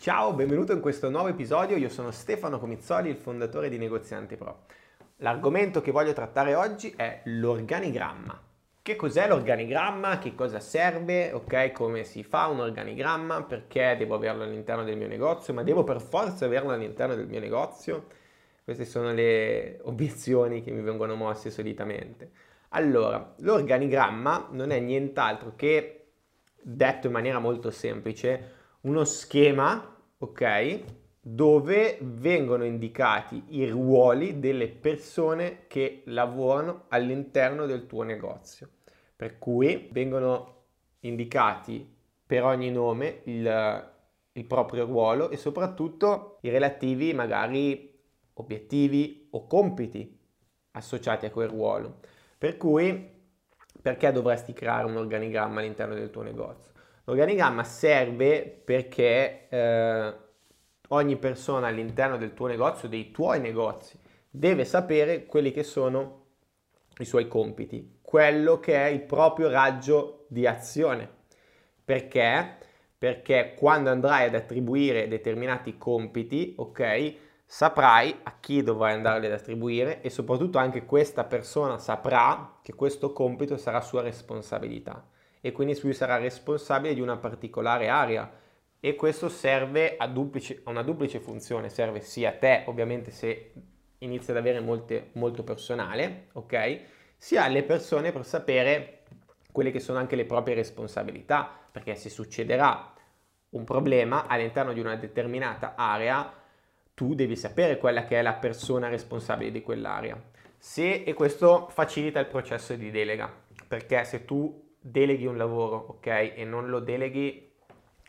Ciao, benvenuto in questo nuovo episodio. Io sono Stefano Comizzoli, il fondatore di Negozianti Pro. L'argomento che voglio trattare oggi è l'organigramma. Che cos'è l'organigramma? Che cosa serve? Ok, come si fa un organigramma? Perché devo averlo all'interno del mio negozio? Ma devo per forza averlo all'interno del mio negozio? Queste sono le obiezioni che mi vengono mosse solitamente. Allora, l'organigramma non è nient'altro che, detto in maniera molto semplice, uno schema, ok, dove vengono indicati i ruoli delle persone che lavorano all'interno del tuo negozio. Per cui vengono indicati per ogni nome il, il proprio ruolo e soprattutto i relativi magari obiettivi o compiti associati a quel ruolo. Per cui perché dovresti creare un organigramma all'interno del tuo negozio? L'organigramma serve perché eh, ogni persona all'interno del tuo negozio, dei tuoi negozi, deve sapere quelli che sono i suoi compiti, quello che è il proprio raggio di azione. Perché? Perché quando andrai ad attribuire determinati compiti, ok, saprai a chi dovrai andarli ad attribuire e soprattutto anche questa persona saprà che questo compito sarà sua responsabilità e quindi lui sarà responsabile di una particolare area e questo serve a, duplice, a una duplice funzione, serve sia a te ovviamente se inizi ad avere molte, molto personale, ok? Sia alle persone per sapere quelle che sono anche le proprie responsabilità, perché se succederà un problema all'interno di una determinata area, tu devi sapere quella che è la persona responsabile di quell'area. Se, e questo facilita il processo di delega, perché se tu deleghi un lavoro, ok? E non lo deleghi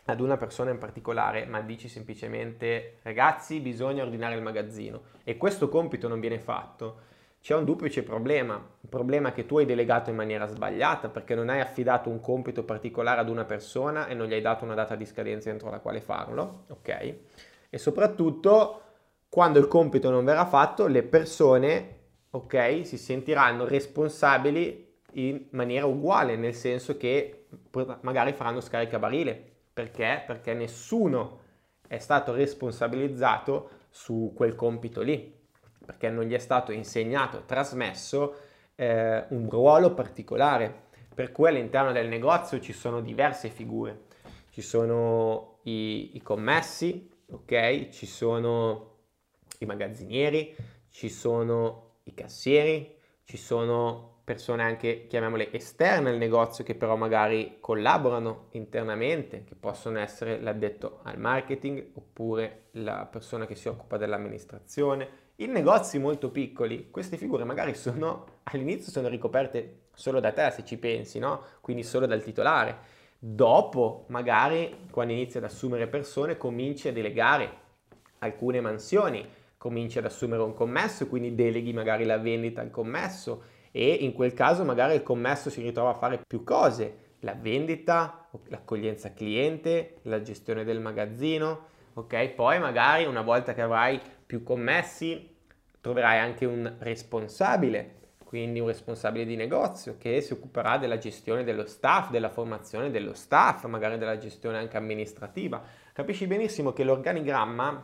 ad una persona in particolare, ma dici semplicemente ragazzi bisogna ordinare il magazzino e questo compito non viene fatto, c'è un duplice problema, un problema che tu hai delegato in maniera sbagliata perché non hai affidato un compito particolare ad una persona e non gli hai dato una data di scadenza entro la quale farlo, ok? E soprattutto quando il compito non verrà fatto, le persone, ok, si sentiranno responsabili in maniera uguale, nel senso che magari faranno scaricabarile. Perché? Perché nessuno è stato responsabilizzato su quel compito lì, perché non gli è stato insegnato, trasmesso eh, un ruolo particolare. Per cui all'interno del negozio ci sono diverse figure. Ci sono i, i commessi, ok? Ci sono i magazzinieri, ci sono i cassieri, ci sono persone anche, chiamiamole, esterne al negozio che però magari collaborano internamente, che possono essere l'addetto al marketing oppure la persona che si occupa dell'amministrazione. In negozi molto piccoli queste figure magari sono all'inizio sono ricoperte solo da te se ci pensi, no? Quindi solo dal titolare. Dopo, magari quando inizi ad assumere persone, cominci a delegare alcune mansioni, cominci ad assumere un commesso, quindi deleghi magari la vendita al commesso e in quel caso magari il commesso si ritrova a fare più cose, la vendita, l'accoglienza cliente, la gestione del magazzino, ok? Poi magari una volta che avrai più commessi troverai anche un responsabile, quindi un responsabile di negozio che si occuperà della gestione dello staff, della formazione dello staff, magari della gestione anche amministrativa. Capisci benissimo che l'organigramma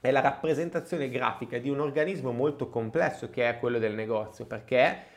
è la rappresentazione grafica di un organismo molto complesso che è quello del negozio, perché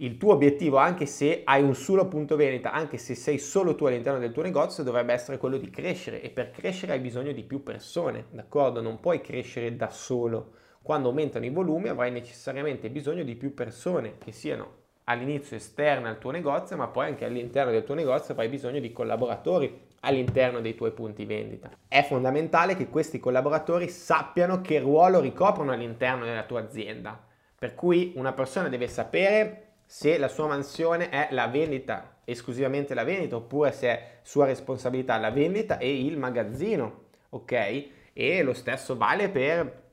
il tuo obiettivo, anche se hai un solo punto vendita, anche se sei solo tu all'interno del tuo negozio, dovrebbe essere quello di crescere e per crescere hai bisogno di più persone, d'accordo? Non puoi crescere da solo. Quando aumentano i volumi avrai necessariamente bisogno di più persone che siano all'inizio esterne al tuo negozio, ma poi anche all'interno del tuo negozio avrai bisogno di collaboratori all'interno dei tuoi punti vendita. È fondamentale che questi collaboratori sappiano che ruolo ricoprono all'interno della tua azienda. Per cui una persona deve sapere se la sua mansione è la vendita, esclusivamente la vendita, oppure se è sua responsabilità la vendita e il magazzino, ok? E lo stesso vale per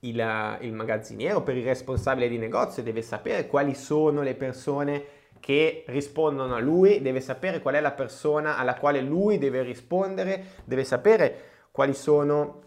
il, il magazziniero, per il responsabile di negozio, deve sapere quali sono le persone che rispondono a lui, deve sapere qual è la persona alla quale lui deve rispondere, deve sapere quali sono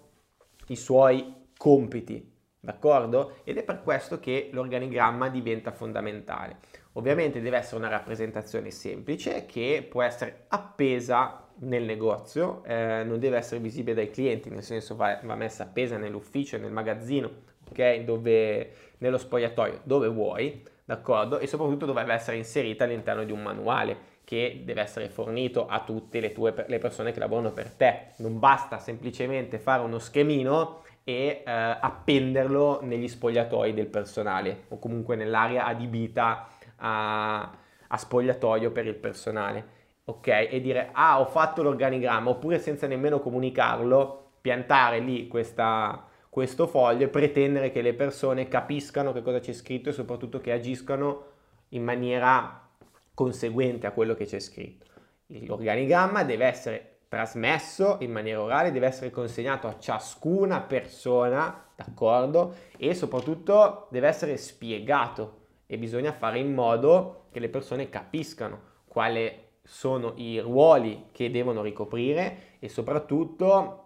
i suoi compiti, d'accordo? Ed è per questo che l'organigramma diventa fondamentale. Ovviamente deve essere una rappresentazione semplice che può essere appesa nel negozio, eh, non deve essere visibile dai clienti, nel senso va, va messa appesa nell'ufficio, nel magazzino, ok? Dove, nello spogliatoio, dove vuoi, d'accordo? E soprattutto dovrebbe essere inserita all'interno di un manuale che deve essere fornito a tutte le tue le persone che lavorano per te. Non basta semplicemente fare uno schemino e eh, appenderlo negli spogliatoi del personale o comunque nell'area adibita a, a spogliatoio per il personale. Ok? E dire ah ho fatto l'organigramma oppure senza nemmeno comunicarlo, piantare lì questa, questo foglio e pretendere che le persone capiscano che cosa c'è scritto e soprattutto che agiscano in maniera conseguente a quello che c'è scritto. L'organigramma deve essere trasmesso in maniera orale, deve essere consegnato a ciascuna persona, d'accordo? E soprattutto deve essere spiegato e bisogna fare in modo che le persone capiscano quali sono i ruoli che devono ricoprire e soprattutto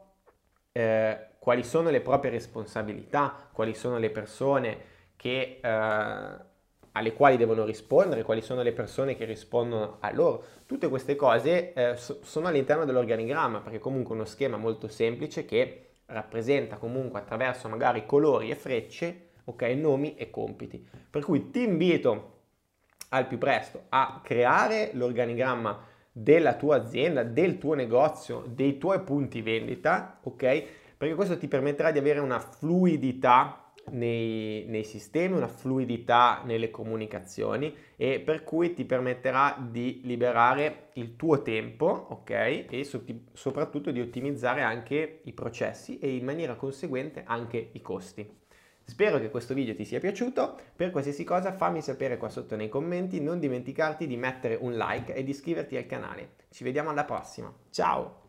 eh, quali sono le proprie responsabilità, quali sono le persone che, eh, alle quali devono rispondere, quali sono le persone che rispondono a loro. Tutte queste cose eh, sono all'interno dell'organigramma, perché comunque è uno schema molto semplice che rappresenta comunque attraverso magari colori e frecce, ok, nomi e compiti. Per cui ti invito al più presto a creare l'organigramma della tua azienda, del tuo negozio, dei tuoi punti vendita, ok? perché questo ti permetterà di avere una fluidità nei, nei, sistemi, una fluidità nelle comunicazioni e per cui ti permetterà di liberare il tuo tempo, ok? E so- soprattutto di ottimizzare anche i processi e in maniera conseguente anche i costi. Spero che questo video ti sia piaciuto, per qualsiasi cosa fammi sapere qua sotto nei commenti, non dimenticarti di mettere un like e di iscriverti al canale. Ci vediamo alla prossima, ciao!